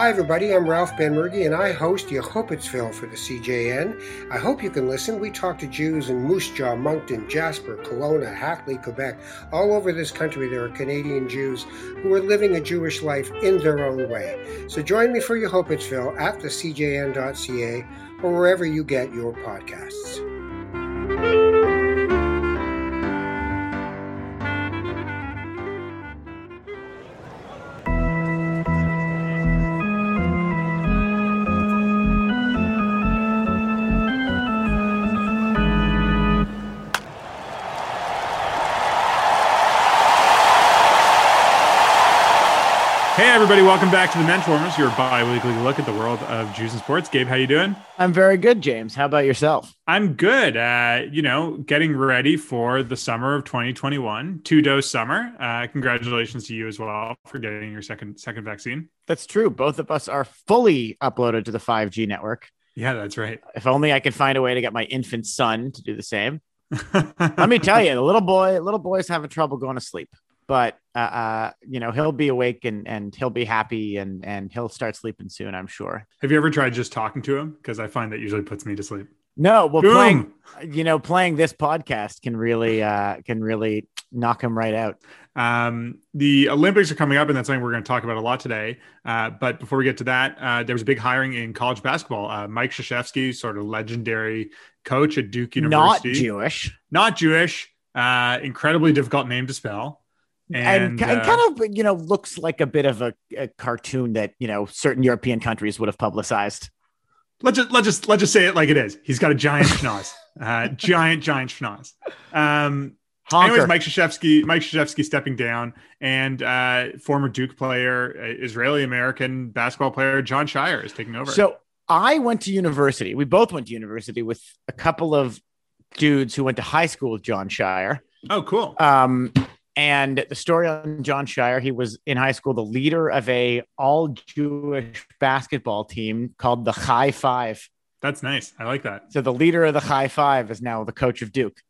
Hi, everybody. I'm Ralph Benmergui, and I host Yehupetzville for the CJN. I hope you can listen. We talk to Jews in Moose Jaw, Moncton, Jasper, Kelowna, Hackley, Quebec. All over this country, there are Canadian Jews who are living a Jewish life in their own way. So join me for Yehupetzville at the CJN.ca or wherever you get your podcasts. Everybody, welcome back to the Mentormers, your bi-weekly look at the world of Jews and sports. Gabe, how are you doing? I'm very good, James. How about yourself? I'm good. Uh, you know, getting ready for the summer of 2021, two dose summer. Uh, congratulations to you as well for getting your second second vaccine. That's true. Both of us are fully uploaded to the 5G network. Yeah, that's right. If only I could find a way to get my infant son to do the same. Let me tell you, the little boy, little boy's having trouble going to sleep but uh, uh, you know he'll be awake and and he'll be happy and and he'll start sleeping soon i'm sure. Have you ever tried just talking to him? Because i find that usually puts me to sleep. No well Boom. playing you know playing this podcast can really uh can really knock him right out. Um the olympics are coming up and that's something we're going to talk about a lot today. Uh but before we get to that uh there was a big hiring in college basketball. Uh mike Krzyzewski, sort of legendary coach at duke university. Not jewish. Not jewish. Uh incredibly difficult name to spell and, and, uh, kind of you know looks like a bit of a, a, cartoon that you know certain European countries would have publicized. Let's just let's just let's just say it like it is. He's got a giant schnoz, uh, giant giant schnoz. Um, Honker. Anyways, Mike Krzyzewski, Mike Krzyzewski stepping down, and uh, former Duke player, uh, Israeli American basketball player Jon Scheyer is taking over. So I went to university. We both went to university with a couple of dudes who went to high school with Jon Scheyer. Oh, cool. Um, and the story on Jon Scheyer, he was in high school the leader of a all Jewish basketball team called the High Five. That's nice. I like that. So the leader of the High Five is now the coach of Duke.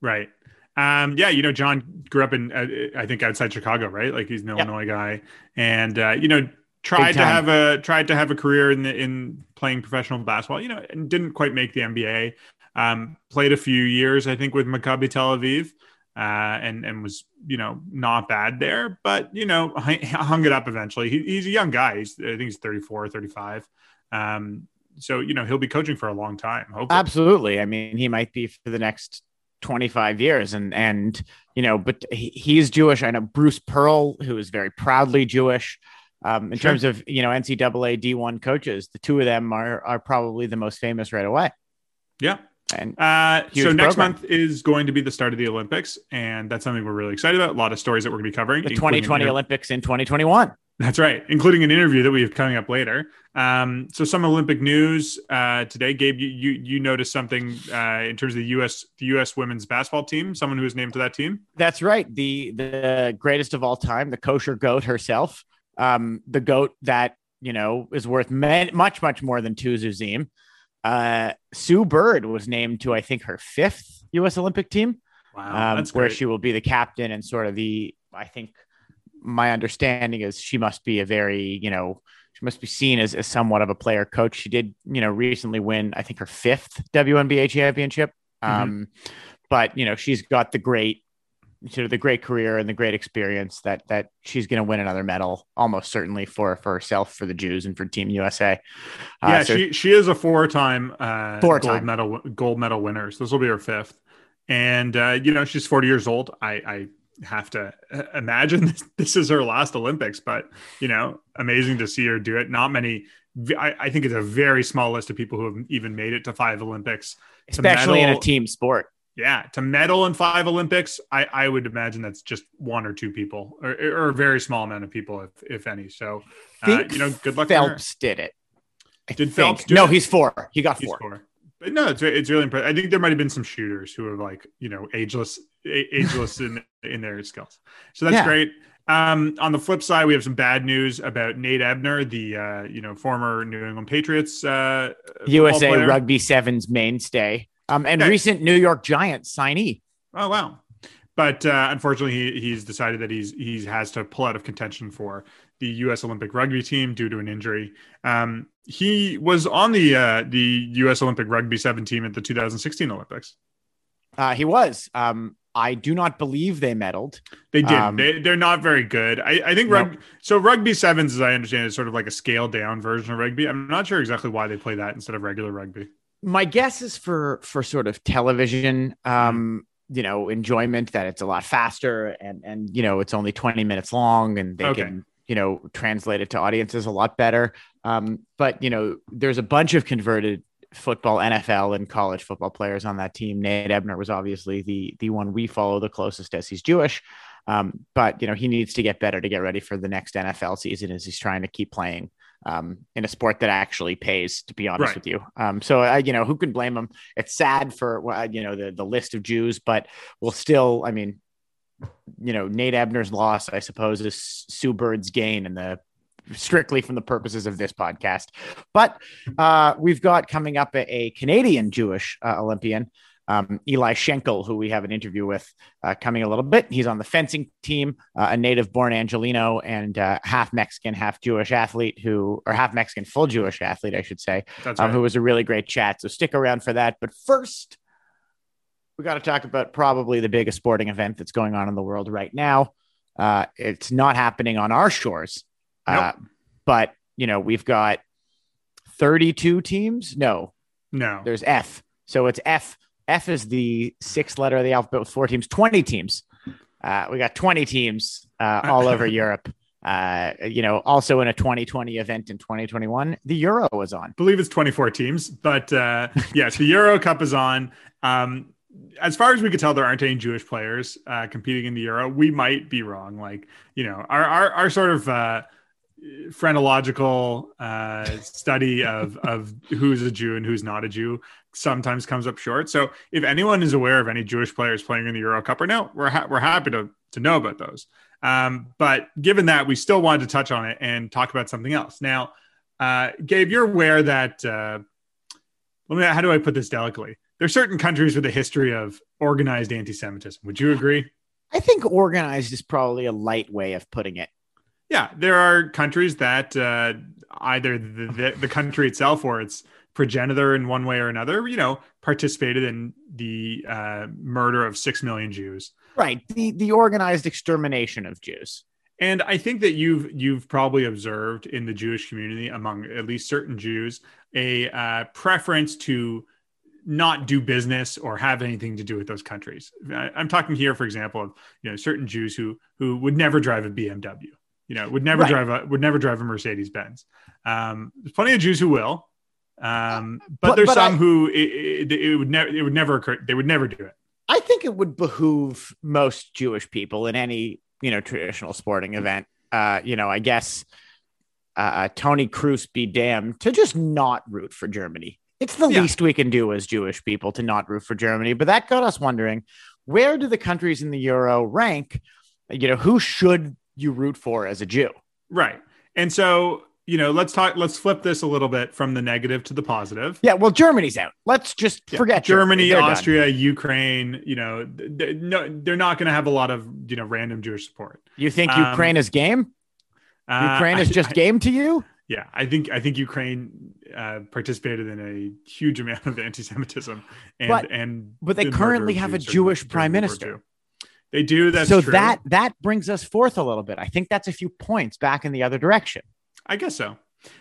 Right. Um, yeah, you know, John grew up in, uh, I think, outside Chicago, right? Like he's an yep. Illinois guy, and uh, you know, tried to have a tried to have a career in the, in playing professional basketball. You know, and didn't quite make the NBA. Um, played a few years, I think, with Maccabi Tel Aviv uh, and and was you know not bad there, but you know hung it up eventually. He, he's a young guy. He's, I think he's 34 or 35. Um, so you know he'll be coaching for a long time. Hopefully. Absolutely. I mean, he might be for the next 25 years, and and you know, but he, he's Jewish. I know Bruce Pearl, who is very proudly Jewish. Um, in sure. terms of you know NCAA D1 coaches, the two of them are are probably the most famous right away. Yeah, and uh, so next program. month is going to be the start of the Olympics, and that's something we're really excited about. A lot of stories that we're going to be covering. The 2020 Olympics in 2021. That's right, including an interview that we have coming up later. Um, so some Olympic news uh, today. Gabe, you, you, you noticed something uh, in terms of the U.S. the U.S. women's basketball team. Someone who was named to that team. That's right. The the greatest of all time, the kosher goat herself, um, the goat that you know is worth much much more than two Zuzim. Uh, Sue Bird was named to, I think, her fifth U.S. Olympic team. Wow, um, where she will be the captain and sort of the. I think my understanding is she must be a very, you know, she must be seen as, as somewhat of a player coach. She did, you know, recently win, I think, her fifth WNBA championship. Mm-hmm. Um, but you know, she's got the great sort of the great career and the great experience that that she's going to win another medal almost certainly for for herself for the Jews and for Team USA. Uh, yeah, so, she she is a four time uh, four gold medal gold medal winner. So this will be her fifth, and uh, you know she's forty years old. I I have to uh, imagine this, this is her last Olympics, but you know amazing to see her do it. Not many. I, I think it's a very small list of people who have even made it to five Olympics, especially in a team sport yeah, to medal in five Olympics, I, I would imagine that's just one or two people, or, or a very small amount of people, if if any. So, uh, you know, good luck. Phelps did it. I did Phelps? no, it? he's four. He got four. four. But no, it's it's really impressive. I think there might have been some shooters who are like you know ageless, ageless in in their skills. So that's yeah. great. Um, on the flip side, we have some bad news about Nate Ebner, the uh, you know former New England Patriots uh, USA player. Rugby Sevens mainstay um, and recent New York Giants signee. Oh wow! but uh, unfortunately, he, he's decided that he's he has to pull out of contention for the U.S. Olympic rugby team due to an injury. Um, he was on the uh, the U.S. Olympic rugby seven team at the 2016 Olympics. Uh, he was. Um, I do not believe they medaled. They did. Um, they, they're not very good. I, I think rugby. So rugby sevens, as I understand, is sort of like a scaled down version of rugby. I'm not sure exactly why they play that instead of regular rugby. My guess is for for sort of television, um, mm. you know, enjoyment that it's a lot faster and and you know it's only 20 minutes long and they okay. can you know translate it to audiences a lot better. Um, but you know, there's a bunch of converted football, NFL, and college football players on that team. Nate Ebner was obviously the the one we follow the closest as he's Jewish. Um, but you know he needs to get better to get ready for the next NFL season as he's trying to keep playing um, in a sport that actually pays. To be honest right. with you, um, so uh, you know who can blame him? It's sad for uh, you know the the list of Jews, but we'll still. I mean, you know Nate Ebner's loss, I suppose, is Sue Bird's gain in the strictly from the purposes of this podcast. But uh, we've got coming up a, a Canadian Jewish uh, Olympian, um, Eli Schenkel, who we have an interview with uh, coming a little bit. He's on the fencing team, uh, a native born Angeleno and uh, half Mexican, half Jewish athlete who, or half Mexican, full Jewish athlete, I should say, um, right. who was a really great chat. So stick around for that. But first, we got to talk about probably the biggest sporting event that's going on in the world right now. Uh, it's not happening on our shores. Nope. Uh, but you know, we've got 32 teams. No, no, there's F. So it's F. F is the sixth letter of the alphabet with four teams, 20 teams. Uh, we got 20 teams uh, all over Europe. Uh, you know, also in a 2020 event in 2021, the Euro was on. I believe it's 24 teams, but uh, yes, the Euro Cup is on. Um, as far as we could tell, there aren't any Jewish players uh, competing in the Euro. We might be wrong. Like, you know, our our, our sort of uh, phrenological uh, study of of who's a Jew and who's not a Jew sometimes comes up short. So if anyone is aware of any Jewish players playing in the Euro Cup right now, we're ha- we're happy to to know about those. Um, but given that, we still wanted to touch on it and talk about something else. Now, uh, Gabe, you're aware that uh, let me how do I put this delicately? There are certain countries with a history of organized anti-Semitism. Would you agree? I think organized is probably a light way of putting it. Yeah, there are countries that uh, either the, the, the country itself or its progenitor in one way or another, you know, participated in the uh, murder of six million Jews. Right, the the organized extermination of Jews. And I think that you've you've probably observed in the Jewish community, among at least certain Jews, a uh, preference to not do business or have anything to do with those countries. I'm talking here, for example, of you know certain Jews who who would never drive a BMW you know, would never right. drive a would never drive a Mercedes Benz. Um, there's plenty of Jews who will, um, but, but, there's but some I, who it, it, it, would never it would never occur. They would never do it. I think it would behoove most Jewish people in any you know traditional sporting event. Uh, you know, I guess uh, uh Toni Kroos be damned to just not root for Germany. It's the yeah. least we can do as Jewish people to not root for Germany. But that got us wondering, where do the countries in the Euro rank? You know, who should you root for as a Jew. Right. And so, you know, let's talk, let's flip this a little bit from the negative to the positive. Yeah. Well, Germany's out. Let's just yeah. forget Germany, Austria, done. Ukraine, you know, they're, no, they're not going to have a lot of, you know, random Jewish support. You think um, Ukraine is game? Uh, Ukraine is just I, game to you? Yeah, I think I think Ukraine uh, participated in a huge amount of anti-Semitism, and but, and but they currently have a Jewish prime minister. They do. That's so true. that that brings us forth a little bit. I think that's a few points back in the other direction. I guess so.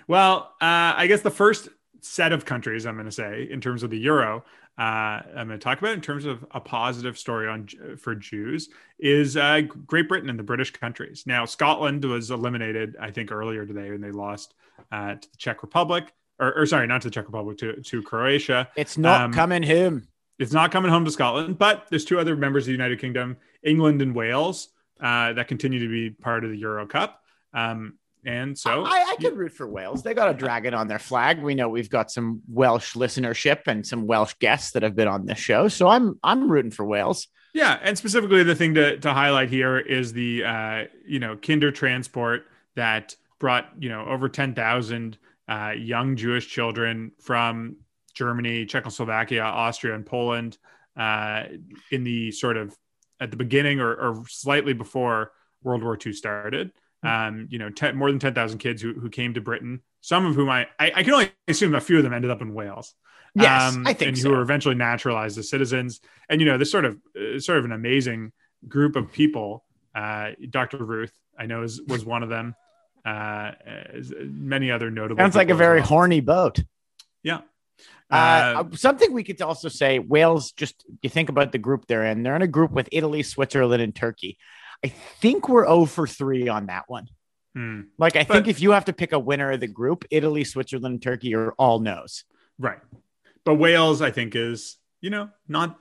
Well, uh, I guess the first set of countries I'm going to say in terms of the euro, uh, I'm going to talk about in terms of a positive story on for Jews is uh, Great Britain and the British countries. Now, Scotland was eliminated, I think, earlier today when they lost uh, to the Czech Republic, or, or, sorry, not to the Czech Republic, to, to Croatia. It's not um, coming home. It's not coming home to Scotland, but there's two other members of the United Kingdom, England and Wales, uh, that continue to be part of the Euro Cup. Um, and so I, I could root for Wales. They got a dragon on their flag. We know we've got some Welsh listenership and some Welsh guests that have been on this show. So I'm I'm rooting for Wales. Yeah, and specifically the thing to, to highlight here is the uh, you know Kindertransport that brought you know over ten thousand uh, young Jewish children from Germany, Czechoslovakia, Austria, and Poland uh, in the sort of at the beginning or, or slightly before World War II started. Hmm. Um, you know, ten, more than 10,000 kids who, who came to Britain, some of whom I, I, I, can only assume a few of them ended up in Wales. Yes, um, I think and so. who were eventually naturalized as citizens. And, you know, this sort of, uh, sort of an amazing group of people. Uh, Dr. Ruth, I know is, was one of them. Uh, many other notable. Sounds like a very well. horny boat. Yeah. Uh, uh, something we could also say Wales, just you think about the group they're in, they're in a group with Italy, Switzerland, and Turkey. I think we're 0 for 3 on that one. Hmm. Like, I but, think if you have to pick a winner of the group, Italy, Switzerland, Turkey are all no's. Right. But Wales, I think, is, you know, not,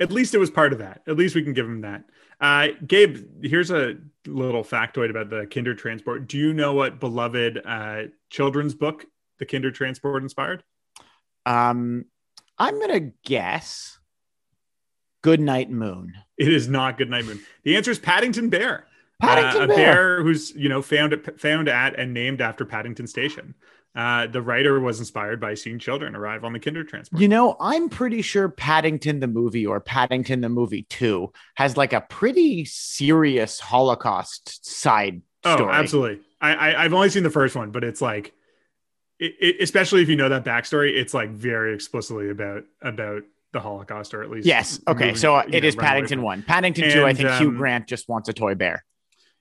at least it was part of that. At least we can give them that. Uh, Gabe, here's a little factoid about the Kinder Transport. Do you know what beloved uh, children's book the Kinder Transport inspired? Um, I'm gonna guess Good Night Moon. It is not Good Night Moon. The answer is Paddington Bear. Paddington uh, a Bear. bear who's you know found found at and named after Paddington Station. Uh, the writer was inspired by seeing children arrive on the Kindertransport. You know, I'm pretty sure Paddington the movie or Paddington the movie 2 has like a pretty serious Holocaust side oh, story. absolutely. I, I have only seen the first one, but it's like it, it, especially if you know that backstory, it's like very explicitly about about the Holocaust, or at least yes. Okay, moving, so it know, is Paddington one. Paddington and, two. I think um, Hugh Grant just wants a toy bear.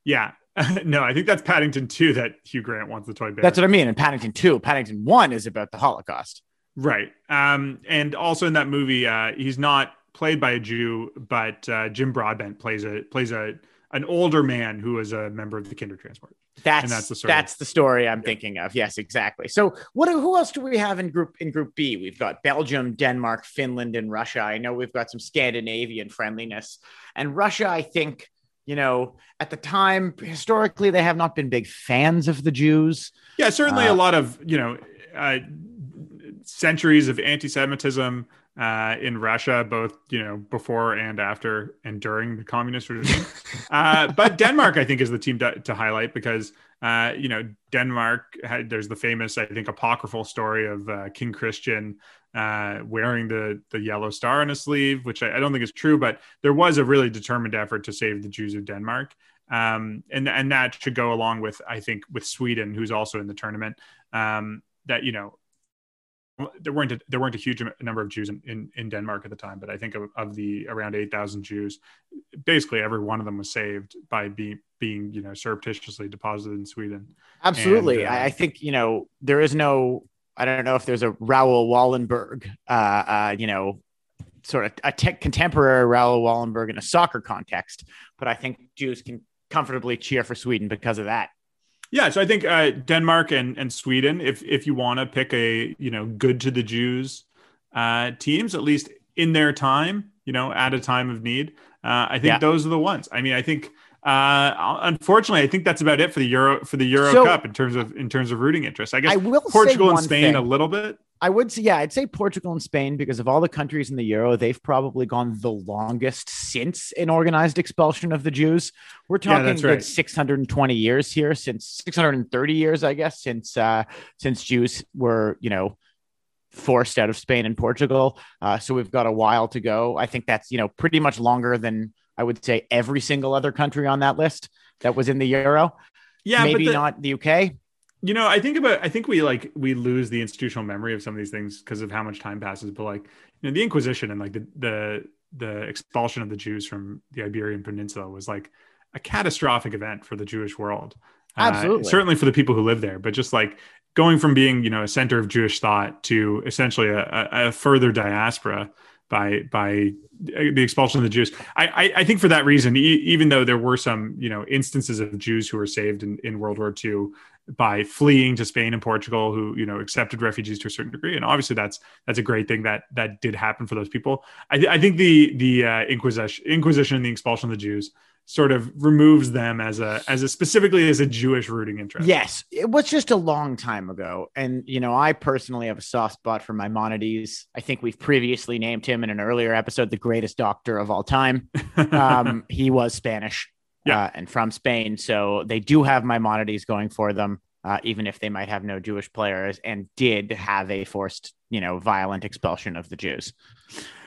Yeah, no, I think that's Paddington two that Hugh Grant wants the toy bear. That's what I mean. And Paddington two, Paddington one is about the Holocaust. Right. Um, and also in that movie, uh, he's not played by a Jew, but uh, Jim Broadbent plays a plays a an older man who was a member of the Kindertransport. That's that's the story. That's the story I'm yeah. thinking of. Yes, exactly. So what? Who else do we have in group in Group B? We've got Belgium, Denmark, Finland, and Russia. I know we've got some Scandinavian friendliness, and Russia. I think you know at the time historically they have not been big fans of the Jews. Yeah, certainly uh, a lot of you know uh, centuries of anti-Semitism uh, in Russia, both you know before and after and during the communist regime. uh, but Denmark, I think, is the team to, to highlight because uh, you know Denmark. Had, there's the famous, I think, apocryphal story of uh, King Christian uh, wearing the the yellow star on his sleeve, which I, I, don't think is true, but there was a really determined effort to save the Jews of Denmark. Um, and and that should go along with I think with Sweden, who's also in the tournament. Um, that you know there weren't a, there weren't a huge number of Jews in, in, in Denmark at the time, but I think of, of the around eight thousand Jews, basically every one of them was saved by being being you know surreptitiously deposited in Sweden. Absolutely, and, uh, I think you know there is no I don't know if there's a Raoul Wallenberg, uh, uh, you know, sort of a te- contemporary Raoul Wallenberg in a soccer context, but I think Jews can comfortably cheer for Sweden because of that. Yeah, so I think uh, Denmark and, and Sweden, if if you want to pick a you know good to the Jews uh, teams, at least in their time, you know, at a time of need, uh, I think yeah. those are the ones. I mean, I think uh, unfortunately, I think that's about it for the Euro for the Euro so, Cup in terms of in terms of rooting interest. I guess I will Portugal and Spain thing. a little bit. I would say, yeah, I'd say Portugal and Spain because of all the countries in the Euro, they've probably gone the longest since an organized expulsion of the Jews. We're talking yeah, right. 620 years here, since 630 years, I guess, since uh, since Jews were, you know, forced out of Spain and Portugal. Uh, so we've got a while to go. I think that's you know pretty much longer than I would say every single other country on that list that was in the Euro. Yeah, maybe the, not the UK. You know, I think about I think we like we lose the institutional memory of some of these things because of how much time passes. But like, you know, the Inquisition and like the the the expulsion of the Jews from the Iberian Peninsula was like a catastrophic event for the Jewish world. Uh, Absolutely, uh, certainly for the people who live there, but just like going from being you know a center of Jewish thought to essentially a, a, a further diaspora by by the expulsion of the Jews. I, I, I think for that reason, e- even though there were some you know instances of Jews who were saved in, in World War II by fleeing to Spain and Portugal, who you know accepted refugees to a certain degree, and obviously that's that's a great thing that that did happen for those people. I, th- I think the the uh, Inquisition Inquisition and the expulsion of the Jews sort of removes them as a as a specifically as a Jewish rooting interest. Yes, it was just a long time ago, and you know I personally have a soft spot for Maimonides. I think we've previously named him in an earlier episode the greatest doctor of all time. um, he was Spanish, yeah. Uh, and from Spain, so they do have Maimonides going for them. Uh, even if they might have no Jewish players, and did have a forced, you know, violent expulsion of the Jews.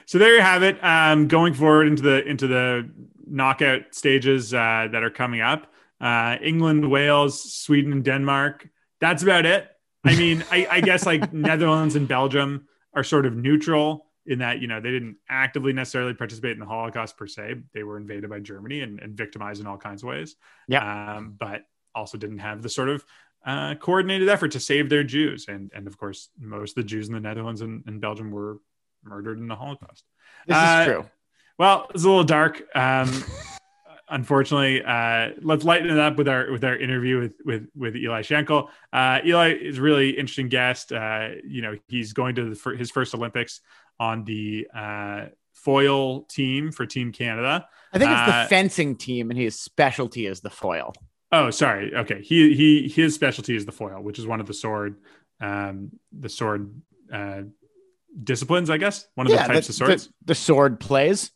so there you have it. Um, going forward into the into the knockout stages uh, that are coming up. Uh, England, Wales, Sweden, and Denmark. That's about it. I mean, I, I guess like Netherlands and Belgium are sort of neutral in that you know they didn't actively necessarily participate in the Holocaust per se. They were invaded by Germany and, and victimized in all kinds of ways. Yeah, um, but also didn't have the sort of uh, coordinated effort to save their Jews. And and of course, most of the Jews in the Netherlands and, and Belgium were murdered in the Holocaust. This uh, is true. Well, it's a little dark. Um, unfortunately, uh, let's lighten it up with our with our interview with with with Eli Schenkel. Uh, Eli is a really interesting guest. Uh, you know, he's going to the, his first Olympics on the uh, foil team for Team Canada. I think it's the uh, fencing team, and his specialty is the foil. Oh, sorry. Okay, he he his specialty is the foil, which is one of the sword, um, the sword uh, disciplines, I guess. One of yeah, the types the, of swords. The, the sword plays.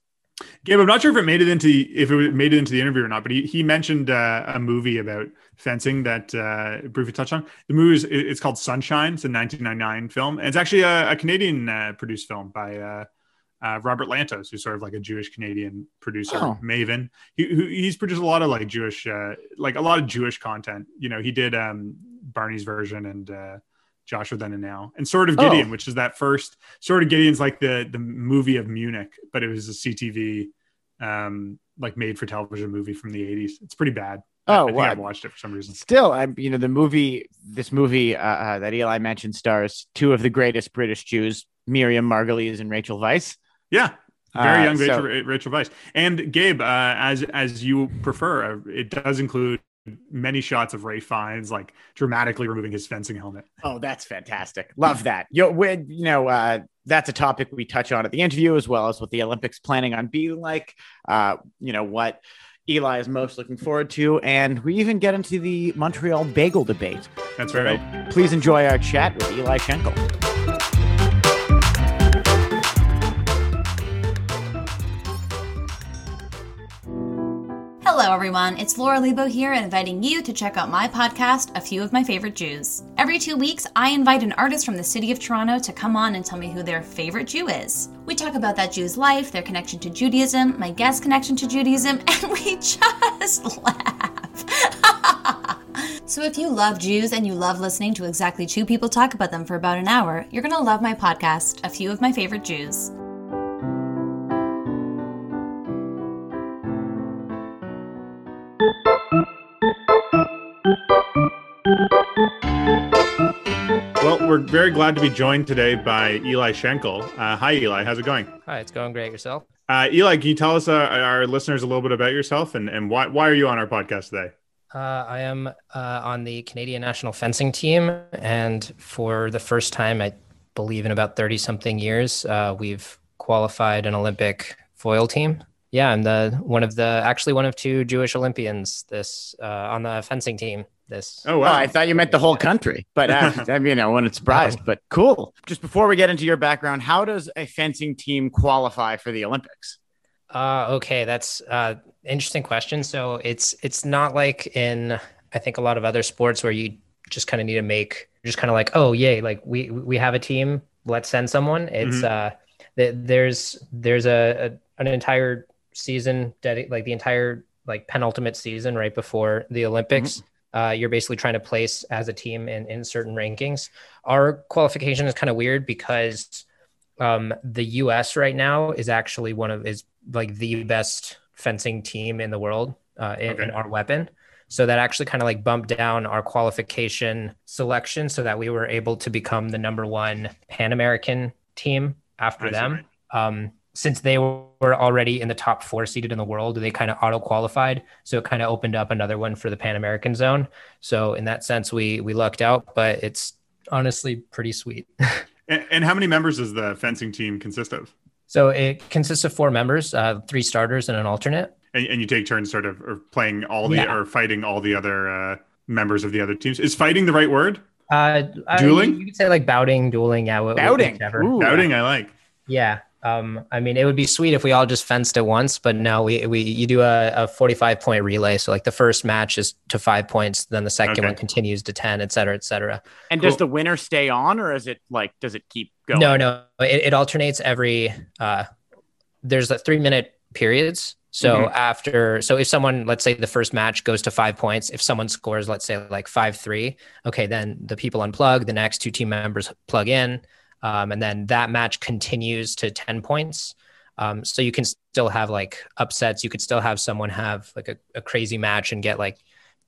Gabe, I'm not sure if it made it into if it made it into the interview or not, but he, he mentioned uh, a movie about fencing that uh, briefly touched on. The movie is it's called Sunshine. It's a 1999 film, and it's actually a, a Canadian uh, produced film by uh, uh, Robert Lantos, who's sort of like a Jewish Canadian producer, oh. Maven. He, who, he's produced a lot of like Jewish, uh, like a lot of Jewish content. You know, he did um, Barney's version and Joshua Then and Now, and Sword of Gideon, oh. which is that first Sword of Gideon's like the the movie of Munich, but it was a CTV um like made for television movie from the 80s. It's pretty bad. Oh, I, I I've watched it for some reason. Still, I'm you know the movie this movie uh, uh, that Eli mentioned stars two of the greatest British Jews, Miriam Margolyes and Rachel Weisz. Yeah, very uh, young Rachel, so, Rachel Weisz. And Gabe, uh, as as you prefer, uh, it does include many shots of Ralph Fiennes like dramatically removing his fencing helmet. Oh, that's fantastic. Love that. Yo, we, you know, uh, that's a topic we touch on at the interview as well as what the Olympics planning on being like. Uh, you know what Eli is most looking forward to, and we even get into the Montreal bagel debate. That's right. So please enjoy our chat with Eli Schenkel. Hello, everyone. It's Laura Lebo here, inviting you to check out my podcast, A Few of My Favorite Jews. Every two weeks, I invite an artist from the city of Toronto to come on and tell me who their favorite Jew is. We talk about that Jew's life, their connection to Judaism, my guest's connection to Judaism, and we just laugh. so, if you love Jews and you love listening to exactly two people talk about them for about an hour, you're going to love my podcast, A Few of My Favorite Jews. We're very glad to be joined today by Eli Schenkel. Uh, hi, Eli. How's it going? Hi, it's going great. Yourself? Uh, Eli, can you tell us, uh, our listeners, a little bit about yourself and, and why, why are you on our podcast today? Uh, I am uh, on the Canadian national fencing team. And for the first time, I believe in about 30 something years, uh, we've qualified an Olympic foil team yeah, I'm the one of the actually one of two Jewish Olympians this uh, on the fencing team. This. Oh wow! Oh, I thought you meant the whole country, but uh, I mean, you know, when it's surprised. But cool. Just before we get into your background, how does a fencing team qualify for the Olympics? Uh, okay, that's uh, interesting question. So it's it's not like in I think a lot of other sports where you just kind of need to make just kind of like oh yay like we we have a team let's send someone. It's mm-hmm. uh there's there's a, a an entire season, dedic- like the entire like penultimate season right before the Olympics. Mm-hmm. Uh, you're basically trying to place as a team in, in certain rankings. Our qualification is kind of weird because um, the U.S. right now is actually one of is like the best fencing team in the world uh, in, okay. in our weapon. So that actually kind of like bumped down our qualification selection so that we were able to become the number one Pan American team after I them. Um, since they were already in the top four seeded in the world, they kind of auto qualified. So it kind of opened up another one for the Pan American zone. So in that sense, we we lucked out, but it's honestly pretty sweet. and, and, how many members does the fencing team consist of? So it consists of four members, uh, three starters and an alternate. And, and, you take turns sort of or playing all the yeah. or fighting all the other uh, members of the other teams. Is fighting the right word? Uh, dueling? you could say like bouting, dueling. Yeah. Bouting. Ooh, bouting. I like. Yeah. Um, I mean, it would be sweet if we all just fenced at once, but no, we, we you do a, a 45 point relay. So like the first match is to five points, then the second okay. one continues to 10, et cetera, et cetera. And cool. does the winner stay on or is it like, does it keep going? No, no, it, it alternates every, uh, there's a three minute periods. So mm-hmm. after, so if someone, let's say the first match goes to five points, if someone scores, let's say like five three, okay, then the people unplug, the next two team members plug in, um, and then that match continues to ten points. Um, so you can still have like upsets. You could still have someone have like a, a crazy match and get like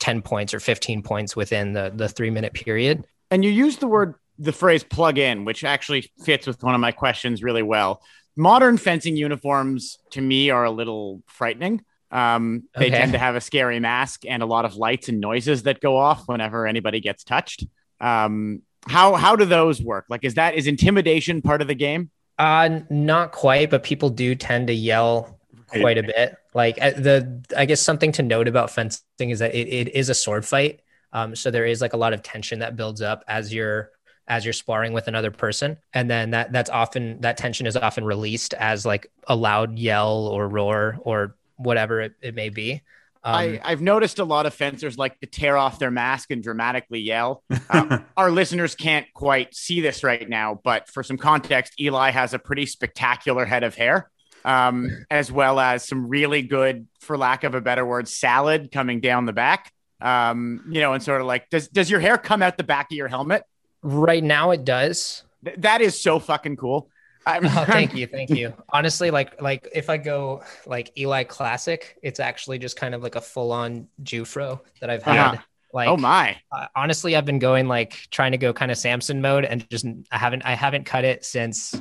10 points or 15 points within the, the three minute period. And you use the word, the phrase plug in, which actually fits with one of my questions really well. Modern fencing uniforms to me are a little frightening. Um, they okay. tend to have a scary mask and a lot of lights and noises that go off whenever anybody gets touched. Um, how how do those work? Like, is that is intimidation part of the game? Uh, not quite, but people do tend to yell quite a bit. Like uh, the, I guess something to note about fencing is that it, it is a sword fight. Um, so there is like a lot of tension that builds up as you're as you're sparring with another person, and then that that's often that tension is often released as like a loud yell or roar or whatever it, it may be. Um, I, I've noticed a lot of fencers like to tear off their mask and dramatically yell. Uh, our listeners can't quite see this right now, but for some context, Eli has a pretty spectacular head of hair, um, as well as some really good, for lack of a better word, salad coming down the back. Um, you know, and sort of like, does does your hair come out the back of your helmet? Right now, it does. Th- that is so fucking cool. Oh, thank you, thank you. Honestly, like like if I go like Eli Classic, it's actually just kind of like a full on Jewfro that I've had. Uh-huh. Like, oh my! Uh, honestly, I've been going like trying to go kind of Samson mode, and just I haven't I haven't cut it since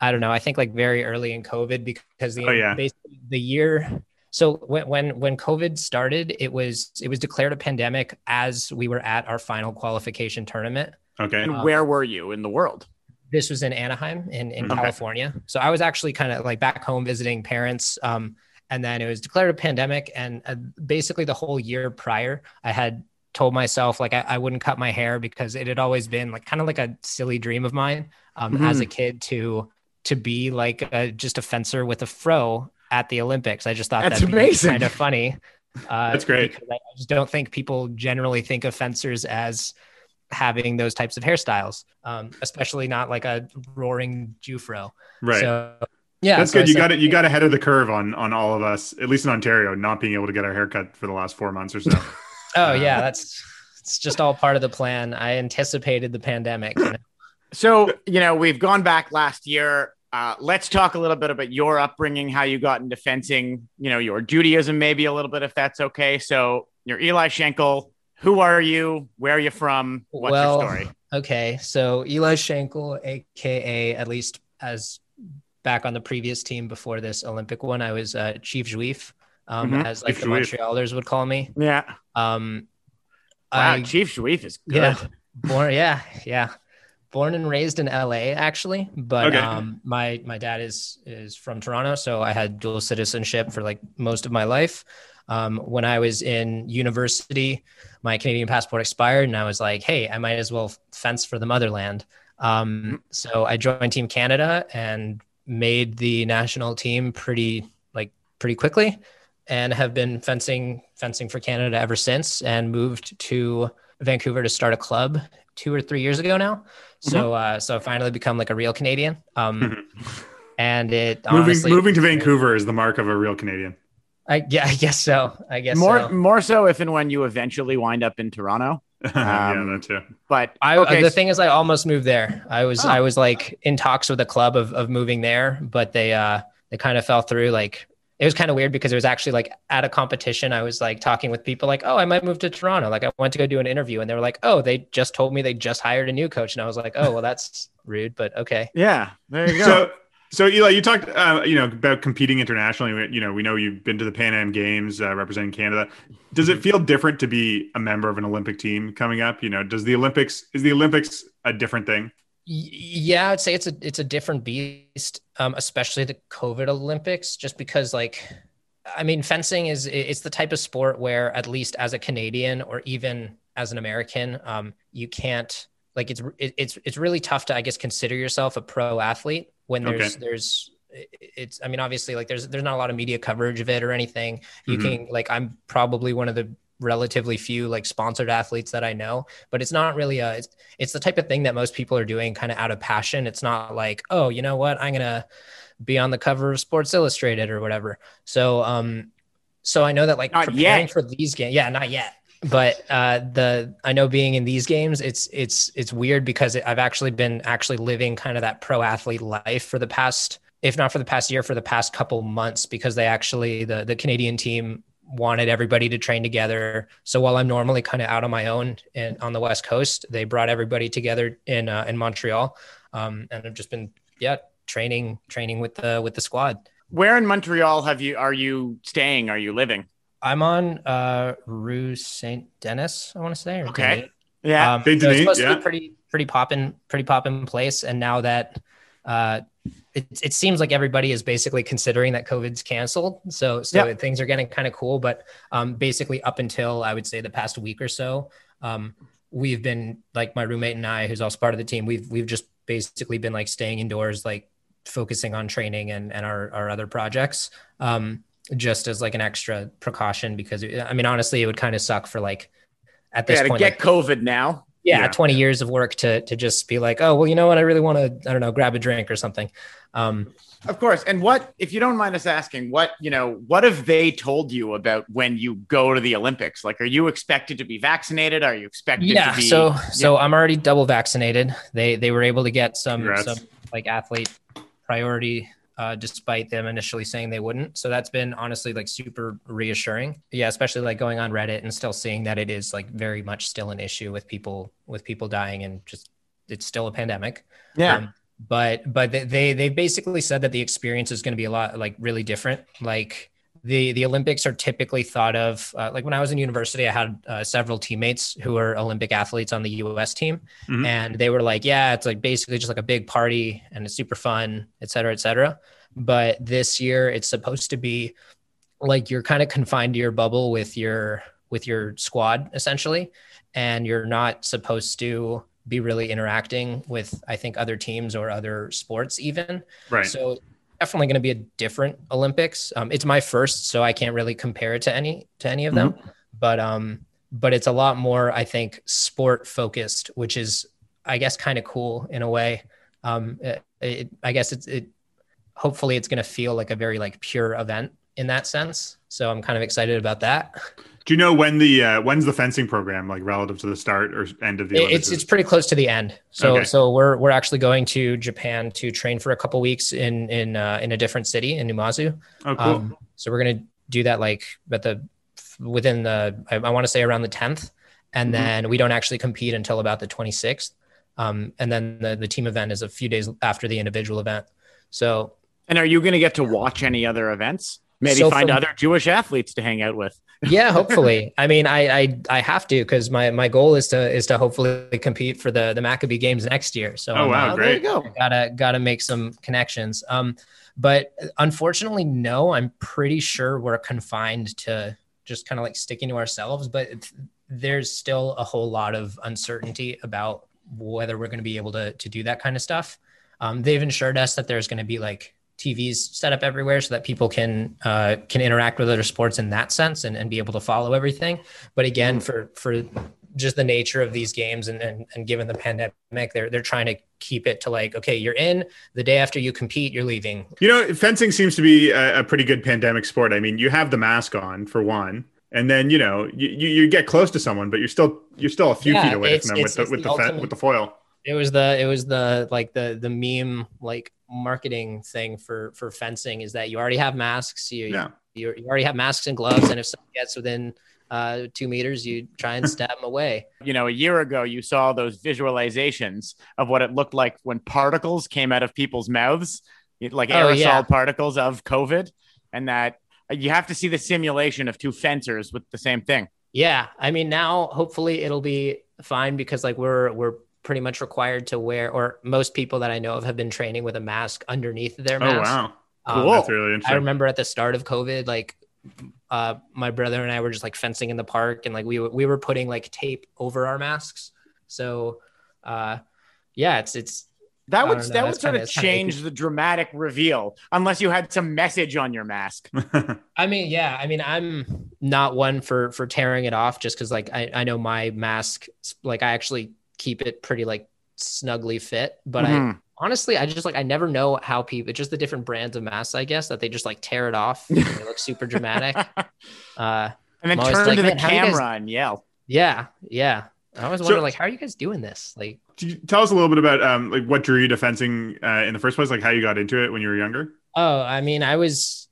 I don't know. I think like very early in COVID because the oh, yeah. basically the year. So when when when COVID started, it was it was declared a pandemic as we were at our final qualification tournament. Okay. And where were you in the world? This was in Anaheim in, in okay. California. So I was actually kind of like back home visiting parents. Um, and then it was declared a pandemic. And uh, basically the whole year prior, I had told myself like I, I, wouldn't cut my hair because it had always been like kind of like a silly dream of mine um, mm-hmm. as a kid to to be like a, just a fencer with a fro at the Olympics. I just thought that's amazing. kind of funny. Uh, that's great. I just don't think people generally think of fencers as having those types of hairstyles, um, especially not like a roaring Jewfro. Right. So, yeah, that's so good. You got it. You got ahead of the curve on on all of us, at least in Ontario, not being able to get our haircut for the last four months or so. oh yeah, that's it's just all part of the plan. I anticipated the pandemic. You know? So you know, we've gone back last year. Uh, let's talk a little bit about your upbringing, how you got into fencing. You know, your Judaism, maybe a little bit, if that's okay. So you're Eli Schenkel who are you? Where are you from? What's well, your story? Okay, so Eli Schenkel, aka at least as back on the previous team before this Olympic one, I was uh, Chief Juif, um, mm-hmm. as like Chief the Juif. Montrealers would call me. Yeah. Um, wow, I, Chief Juif is good. Yeah, born, yeah, yeah. Born and raised in LA, actually, but okay. um, my my dad is is from Toronto, so I had dual citizenship for like most of my life. Um, when I was in university, my Canadian passport expired, and I was like, "Hey, I might as well fence for the motherland." Um, mm-hmm. so I joined Team Canada and made the national team pretty like pretty quickly, and have been fencing fencing for Canada ever since. And moved to Vancouver to start a club two or three years ago now. So mm-hmm. uh, so I finally become like a real Canadian. Um, mm-hmm. and it moving honestly, moving to Vancouver is the mark of a real Canadian. I yeah, I guess so. I guess more so. more so if and when you eventually wind up in Toronto. Um, yeah, that too. But I okay. the thing is, I almost moved there. I was oh. I was like in talks with a club of of moving there, but they uh they kind of fell through. Like it was kind of weird because it was actually like at a competition. I was like talking with people like, oh, I might move to Toronto. Like I went to go do an interview, and they were like, oh, they just told me they just hired a new coach, and I was like, oh, well, that's rude, but okay. Yeah, there you go. So so Eli, you talked, uh, you know, about competing internationally. You know, we know you've been to the Pan Am Games uh, representing Canada. Does it feel different to be a member of an Olympic team coming up? You know, does the Olympics is the Olympics a different thing? Yeah, I'd say it's a it's a different beast, um, especially the COVID Olympics, just because like, I mean, fencing is it's the type of sport where at least as a Canadian or even as an American, um, you can't like it's it's it's really tough to I guess consider yourself a pro athlete when there's okay. there's it's i mean obviously like there's there's not a lot of media coverage of it or anything you mm-hmm. can like i'm probably one of the relatively few like sponsored athletes that i know but it's not really a it's, it's the type of thing that most people are doing kind of out of passion it's not like oh you know what i'm gonna be on the cover of Sports Illustrated or whatever. So, um, so I know that like not preparing yet. for these games, yeah, not yet. But uh, the I know being in these games, it's it's it's weird because I've actually been actually living kind of that pro athlete life for the past, if not for the past year, for the past couple months because they actually the the Canadian team wanted everybody to train together. So while I'm normally kind of out on my own and on the West Coast, they brought everybody together in uh, in Montreal, um, and I've just been yeah training training with the with the squad. Where in Montreal have you are you staying? Are you living? I'm on uh, Rue Saint Denis, I want to say. or Okay. Denis. Yeah. Um, so it's Denis, supposed to yeah. be pretty pretty poppin' pretty poppin' place, and now that uh, it, it seems like everybody is basically considering that COVID's canceled, so so Yeah. things are getting kind of cool. But um, basically, up until I would say the past week or so, um, we've been like my roommate and I, who's also part of the team, we've we've just basically been like staying indoors, like focusing on training and and our our other projects. Um, just as like an extra precaution because I mean honestly it would kind of suck for like at this yeah, to point get like, COVID now. yeah, Yeah. 20 years of work to to just be like, oh well, you know what, I really want to, I don't know, grab a drink or something. Um, Of course. And what, if you don't mind us asking, what, you know, what have they told you about when you go to the Olympics? Like, are you expected to be vaccinated? Are you expected yeah, to be? so so I'm already double vaccinated. They they were able to get some Congrats. some like athlete priority uh, despite them initially saying they wouldn't. So that's been honestly like super reassuring. Yeah, especially like going on Reddit and still seeing that it is like very much still an issue with people with people dying and just it's still a pandemic. yeah. Um, but but they- they they basically said that the experience is going to be a lot like really different. Like the the Olympics are typically thought of uh, like when I was in university, I had uh, several teammates who were Olympic athletes on the U.S. team, Mhm. and they were like, "Yeah, it's like basically just like a big party and it's super fun, et cetera, et cetera." But this year, it's supposed to be like you're kind of confined to your bubble with your with your squad essentially, and you're not supposed to be really interacting with I think other teams or other sports even. Right. So definitely going to be a different Olympics. Um, it's my first, so I can't really compare it to any to any of them. But um, but it's a lot more I think sport focused, which is I guess kind of cool in a way. Um, it, it, I guess it's it. Hopefully, it's going to feel like a very like pure event in that sense. So I'm kind of excited about that. Do you know when the uh, when's the fencing program like relative to the start or end of the It- it's it's pretty close to the end. So Okay. so we're we're actually going to Japan to train for a couple weeks in in uh, in a different city in Numazu. oh, cool. Um, so we're gonna do that like at the within the I, I want to say around the tenth, and Mhm. then we don't actually compete until about the twenty sixth. Um, and then the the team event is a few days after the individual event. So And are you going to get to watch any other events? Maybe So find from- other Jewish athletes to hang out with. yeah, hopefully. I mean, I I, I have to because my my goal is to is to hopefully compete for the the Maccabee Games next year. So Oh, wow, uh, there you great. go. gotta gotta make some connections um but unfortunately no i'm pretty sure we're confined to just kind of like sticking to ourselves but there's still a whole lot of uncertainty about whether we're going to be able to to do that kind of stuff um, they've assured us that there's going to be like tvs set up everywhere so that people can uh, can interact with other sports in that sense and, and be able to follow everything but again for for just the nature of these games and, and and given the pandemic they're they're trying to keep it to like okay you're in the day after you compete you're leaving You know, fencing seems to be a, a pretty good pandemic sport. I mean, you have the mask on for one, and then you know you, you, get close to someone, but you're still you're still a few Yeah, feet away from them with the with the the, fe- with the foil. it was the it was the like the the meme like marketing thing for for fencing is that you already have masks you Yeah. you, you already have masks and gloves and if someone gets within uh two meters you try and stab them away You know, a year ago, you saw those visualizations of what it looked like when particles came out of people's mouths, like Oh, aerosol yeah. particles of COVID, and that uh, you have to see the simulation of two fencers with the same thing. Yeah, I mean now hopefully it'll be fine because like we're we're pretty much required to wear or most people that I know of have been training with a mask underneath their mask. Oh mask. wow, Um, Cool. that's really I remember at the start of COVID, like uh, my brother and I were just like fencing in the park, and like we were- we were putting like tape over our masks. So, uh, yeah, it's it's That would know, that would sort kinda- of kinda change the dramatic reveal, unless you had some message on your mask. I mean, yeah, I mean, I'm not one for for tearing it off just because like I I know my mask like I actually keep it pretty like snugly fit, but Mhm. honestly, I just like I never know how people just the different brands of masks, I guess, that they just like tear it off. they look super dramatic. Uh, and then turn like, to the camera guys... and yell. Yeah, yeah. I was wondering, so, like, how are you guys doing this? Like, tell us a little bit about um, like what drew you to fencing uh, in the first place, like how you got into it when you were younger. Oh, I mean, I was,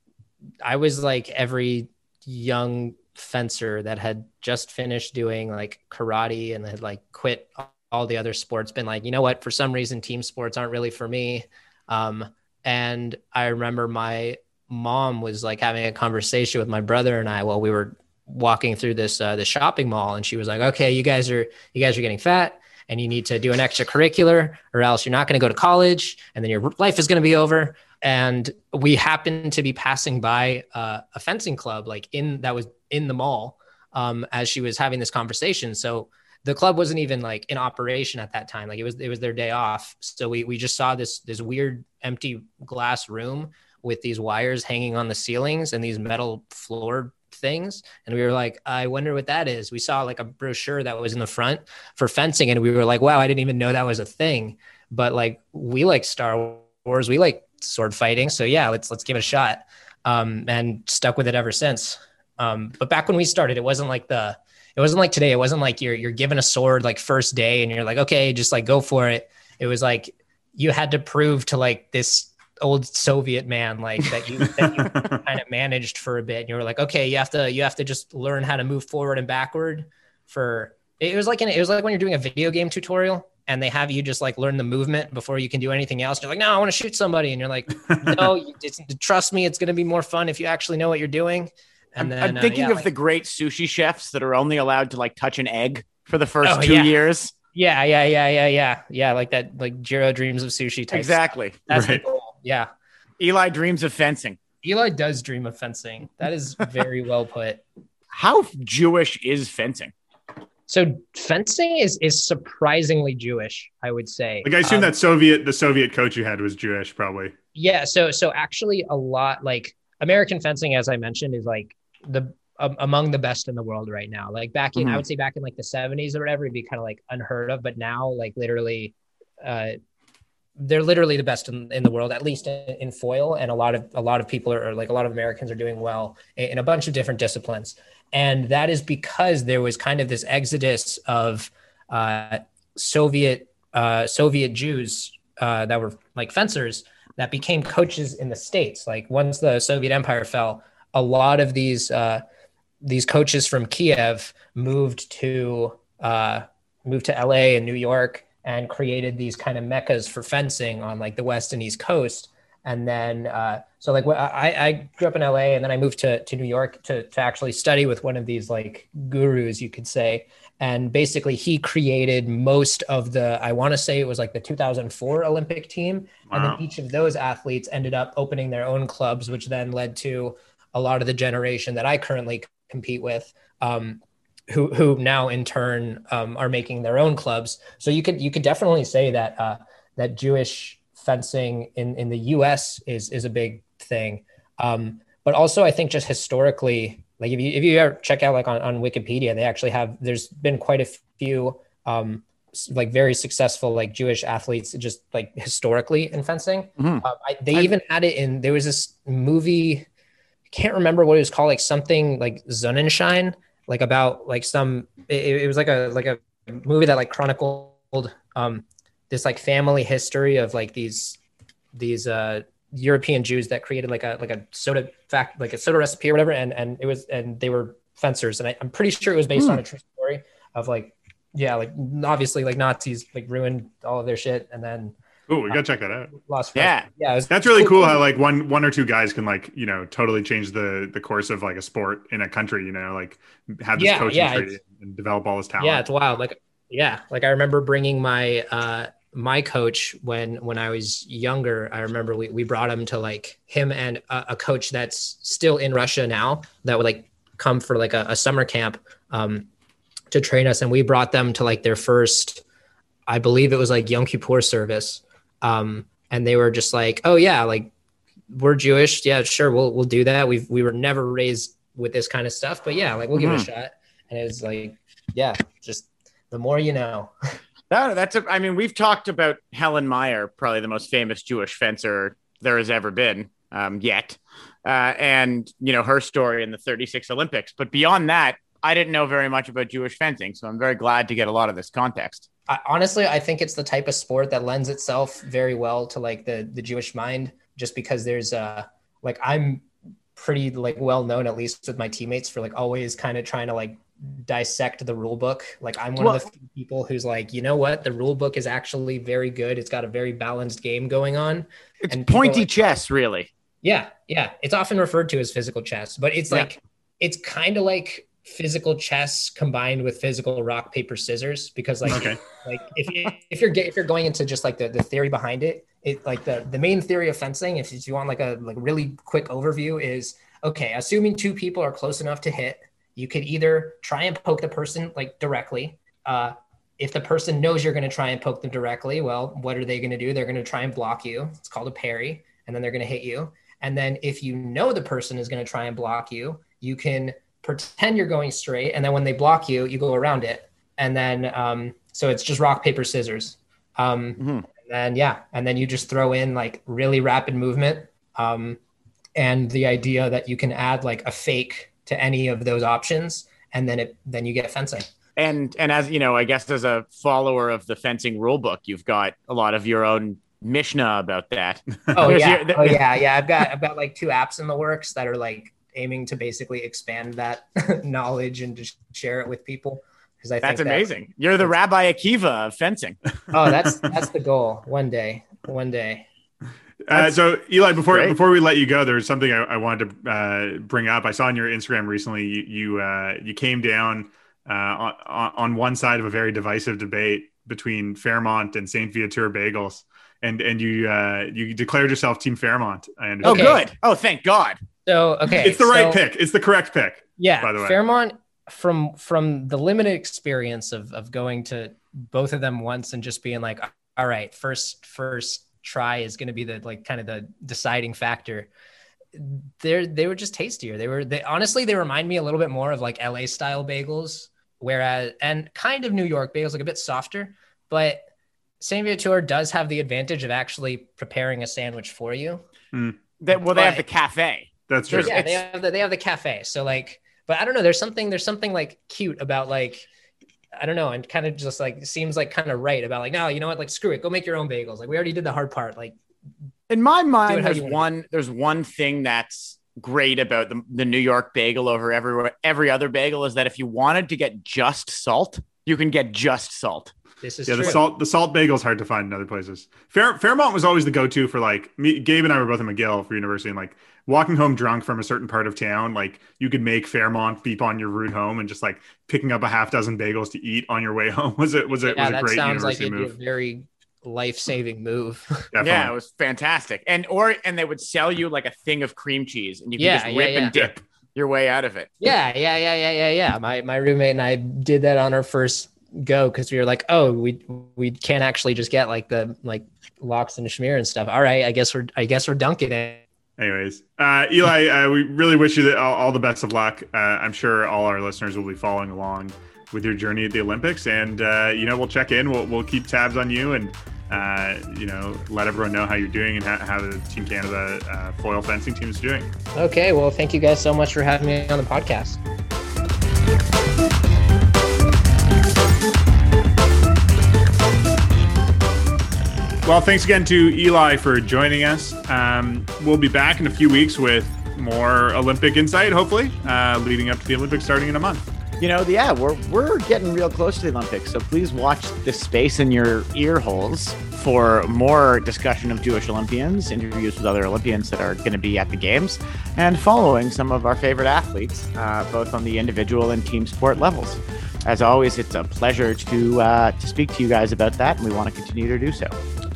I was like every young fencer that had just finished doing like karate and had like quit all the other sports been like, you know what, for some reason, team sports aren't really for me. Um, and I remember my mom was like having a conversation with my brother and I while we were walking through this uh, the shopping mall, and she was like, "Okay, you guys are you guys are getting fat." And you need to do an extracurricular, or else you're not going to go to college, and then your life is going to be over. And we happened to be passing by uh, a fencing club, like in that was in the mall, um, as she was having this conversation. So the club wasn't even like in operation at that time. Like it was it was their day off. So we we just saw this this weird empty glass room with these wires hanging on the ceilings and these metal floor things. And we were like i wonder what that is. We saw like a brochure that was in the front for fencing and we were like wow i didn't even know that was a thing. But like we like star wars. We like sword fighting. So yeah let's let's give it a shot um, and stuck with it ever since. Um, but back when we started it wasn't like the it wasn't like today. It wasn't like you're you're given a sword like first day and you're like, okay, just like go for it. It was like you had to prove to like this old Soviet man like that you that you kind of managed for a bit. And you were like, okay, you have to you have to just learn how to move forward and backward for it was like an, it was like when you're doing a video game tutorial and they have you just like learn the movement before you can do anything else. You're like, no, I want to shoot somebody, and you're like, no, you, trust me, it's going to be more fun if you actually know what you're doing. And then, I'm, uh, thinking uh, yeah, of like, the great sushi chefs that are only allowed to like touch an egg for the first oh, two yeah. years. Yeah, yeah, yeah, yeah, yeah, yeah. Like that, like Jiro dreams of sushi. Type exactly. Stuff. That's right. Yeah. Eli dreams of fencing. Eli does dream of fencing. That is very well put. How Jewish is fencing? So fencing is is surprisingly Jewish, I would say. Like I assume um, that Soviet the Soviet coach you had was Jewish, probably. Yeah. So so actually, a lot like American fencing, as I mentioned, is like the um, among the best in the world right now. Like back in, mm-hmm. I would say back in like the 70s or whatever, it'd be kind of like unheard of. But now, like literally, uh, they're literally the best in, in the world, at least in, in, foil. And a lot of a lot of people are, like a lot of Americans are doing well in, in, a bunch of different disciplines. And that is because there was kind of this exodus of uh, Soviet uh, Soviet Jews uh, that were like fencers that became coaches in the states. Like once the Soviet Empire fell, a lot of these uh, these coaches from Kiev moved to uh, moved to LA and New York and created these kind of meccas for fencing on like the west and east coast. And then, uh, so like I, I grew up in LA and then I moved to, to New York to, to actually study with one of these like gurus, you could say. And basically, he created most of the, I want to say it was like the 2004 Olympic team. Wow. And then each of those athletes ended up opening their own clubs, which then led to a lot of the generation that I currently compete with, um, who who now in turn um, are making their own clubs. So you could you could definitely say that uh, that Jewish fencing in in the U.S. is is a big thing. Um, but also, I think just historically, like if you if you ever check out like on, on Wikipedia, they actually have there's been quite a few um, like very successful like Jewish athletes just like historically in fencing. Mm-hmm. Um, I, they I've, even had it in there was this movie can't remember what it was called, like something like Sonnenschein, like about like some. It, it was like a like a movie that like chronicled um this like family history of like these these uh European Jews that created like a like a soda fact like a soda recipe or whatever, and and it was and they were fencers, and I, am pretty sure it was based hmm. on a true story of like yeah like obviously like Nazis like ruined all of their shit, and then Oh, we gotta check that out. Lost yeah, yeah. That's really cool, cool. How like one one or two guys can like you know totally change the the course of like a sport in a country. You know, like have this yeah, coaching yeah, tree and develop all this talent. Yeah, it's wild. Like yeah, like I remember bringing my uh my coach when when I was younger. I remember we we brought him to like him and a, a coach that's still in Russia now that would like come for like a, a summer camp um to train us, and we brought them to like their first. I believe it was like Yom Kippur service um, and they were just like, "Oh yeah, like we're Jewish. Yeah, sure, we'll we'll do that. We we were never raised with this kind of stuff, but yeah, like we'll mm-hmm. give it a mm-hmm. shot." And it was like, yeah, just the more you know. That, that's a, I mean, we've talked about Helen Mayer, probably the most famous Jewish fencer there has ever been um, yet. Uh, and, you know, her story in the 36 Olympics. But beyond that, I didn't know very much about Jewish fencing. So I'm very glad to get a lot of this context. I, honestly, I think it's the type of sport that lends itself very well to like the, the Jewish mind, just because there's uh, like, I'm pretty like well known, at least with my teammates for like always kind of trying to like dissect the rule book. Like I'm one well, of the few people who's like, you know what, the rule book is actually very good. It's got a very balanced game going on. It's and pointy like, chess, really. Yeah, yeah. It's often referred to as physical chess, but it's yeah. like it's kind of like physical chess combined with physical rock paper scissors because like okay. like if you, if you're if you're going into just like the, the theory behind it it like the the main theory of fencing if you want like a like really quick overview is okay assuming two people are close enough to hit you could either try and poke the person like directly. Uh, if the person knows you're going to try and poke them directly, well, what are they going to do? They're going to try and block you. It's called a parry, and then they're going to hit you. And then if you know the person is going to try and block you, you can pretend you're going straight, and then when they block you, you go around it. And then um, so it's just rock paper scissors. Um, mm-hmm. And yeah, and then you just throw in like really rapid movement, um, and the idea that you can add like a fake to any of those options, and then it then you get fencing. And and as you know, I guess as a follower of the fencing rule book, you've got a lot of your own Mishnah about that. Oh yeah, your, oh yeah, yeah. I've got I've got like two apps in the works that are like aiming to basically expand that knowledge and just share it with people. Because I that's amazing. That, You're the Rabbi Akiva of fencing. oh, that's that's the goal. One day, one day. Uh, so Eli, before great. before we let you go, there's something I, I wanted to uh, bring up. I saw on your Instagram recently you you, uh, you came down uh, on, on one side of a very divisive debate between Fairmount and Saint Viateur Bagels, and and you uh, you declared yourself Team Fairmount. And oh, good. Oh, thank God. So okay, it's the so, right pick. It's the correct pick. Yeah, by the way, Fairmount from from the limited experience of of going to both of them once and just being like, all right, first first try is going to be the like kind of the deciding factor they're they were just tastier they were they honestly they remind me a little bit more of like la style bagels whereas and kind of new york bagels like a bit softer but saint viateur does have the advantage of actually preparing a sandwich for you mm. that well they but, have the cafe that's true yeah they have the, they have the cafe so like but i don't know there's something there's something like cute about like I don't know, and kind of just like seems like kind of right about like, no, you know what, like screw it, go make your own bagels. Like we already did the hard part. Like in my mind, there's one there's one thing that's great about the, the New York bagel over every every other bagel is that if you wanted to get just salt, you can get just salt. This is yeah. True. The salt the salt bagel is hard to find in other places. Fair, Fairmount was always the go to for like me. Gabe and I were both in McGill for university, and like walking home drunk from a certain part of town, like you could make Fairmount beep on your route home, and just like picking up a half dozen bagels to eat on your way home was it was it yeah, was a great university like move. A very life saving move. yeah, it was fantastic. And or and they would sell you like a thing of cream cheese, and you could yeah, just rip yeah, and dip your way out of it. Yeah, yeah, yeah, yeah, yeah, yeah. My my roommate and I did that on our first go because we were like, oh, we we can't actually just get like the like lox and schmear and stuff. All right, I guess we're I guess we're dunking it. Anyways uh, eli uh, we really wish you the, all, all, the best of luck. Uh, i'm sure all our listeners will be following along with your journey at the olympics. And uh, you know we'll check in. We'll, we'll keep tabs on you and uh, you know let everyone know how you're doing and how, how the team canada uh, foil fencing team is doing. Okay well thank you guys so much for having me on the podcast Well, thanks again to Eli for joining us. Um, we'll be back in a few weeks with more Olympic insight, hopefully, uh, leading up to the Olympics starting in a month. You know, yeah, we're we're getting real close to the Olympics, so please watch the space in your ear holes for more discussion of Jewish Olympians, interviews with other Olympians that are going to be at the games, and following some of our favorite athletes, uh, both on the individual and team sport levels. As always, it's a pleasure to uh, to speak to you guys about that, and we want to continue to do so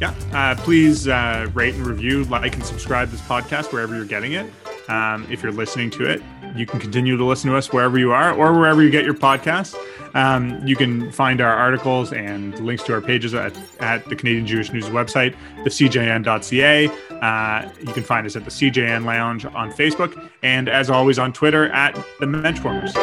yeah. Uh, please uh, rate and review, like, and subscribe this podcast wherever you're getting it. Um, if you're listening to it, you can continue to listen to us wherever you are or wherever you get your podcast. Um, you can find our articles and links to our pages at, at the Canadian Jewish News website, thecjn.ca. Uh, you can find us at the CJN Lounge on Facebook and, as always, on Twitter at the Menchformers.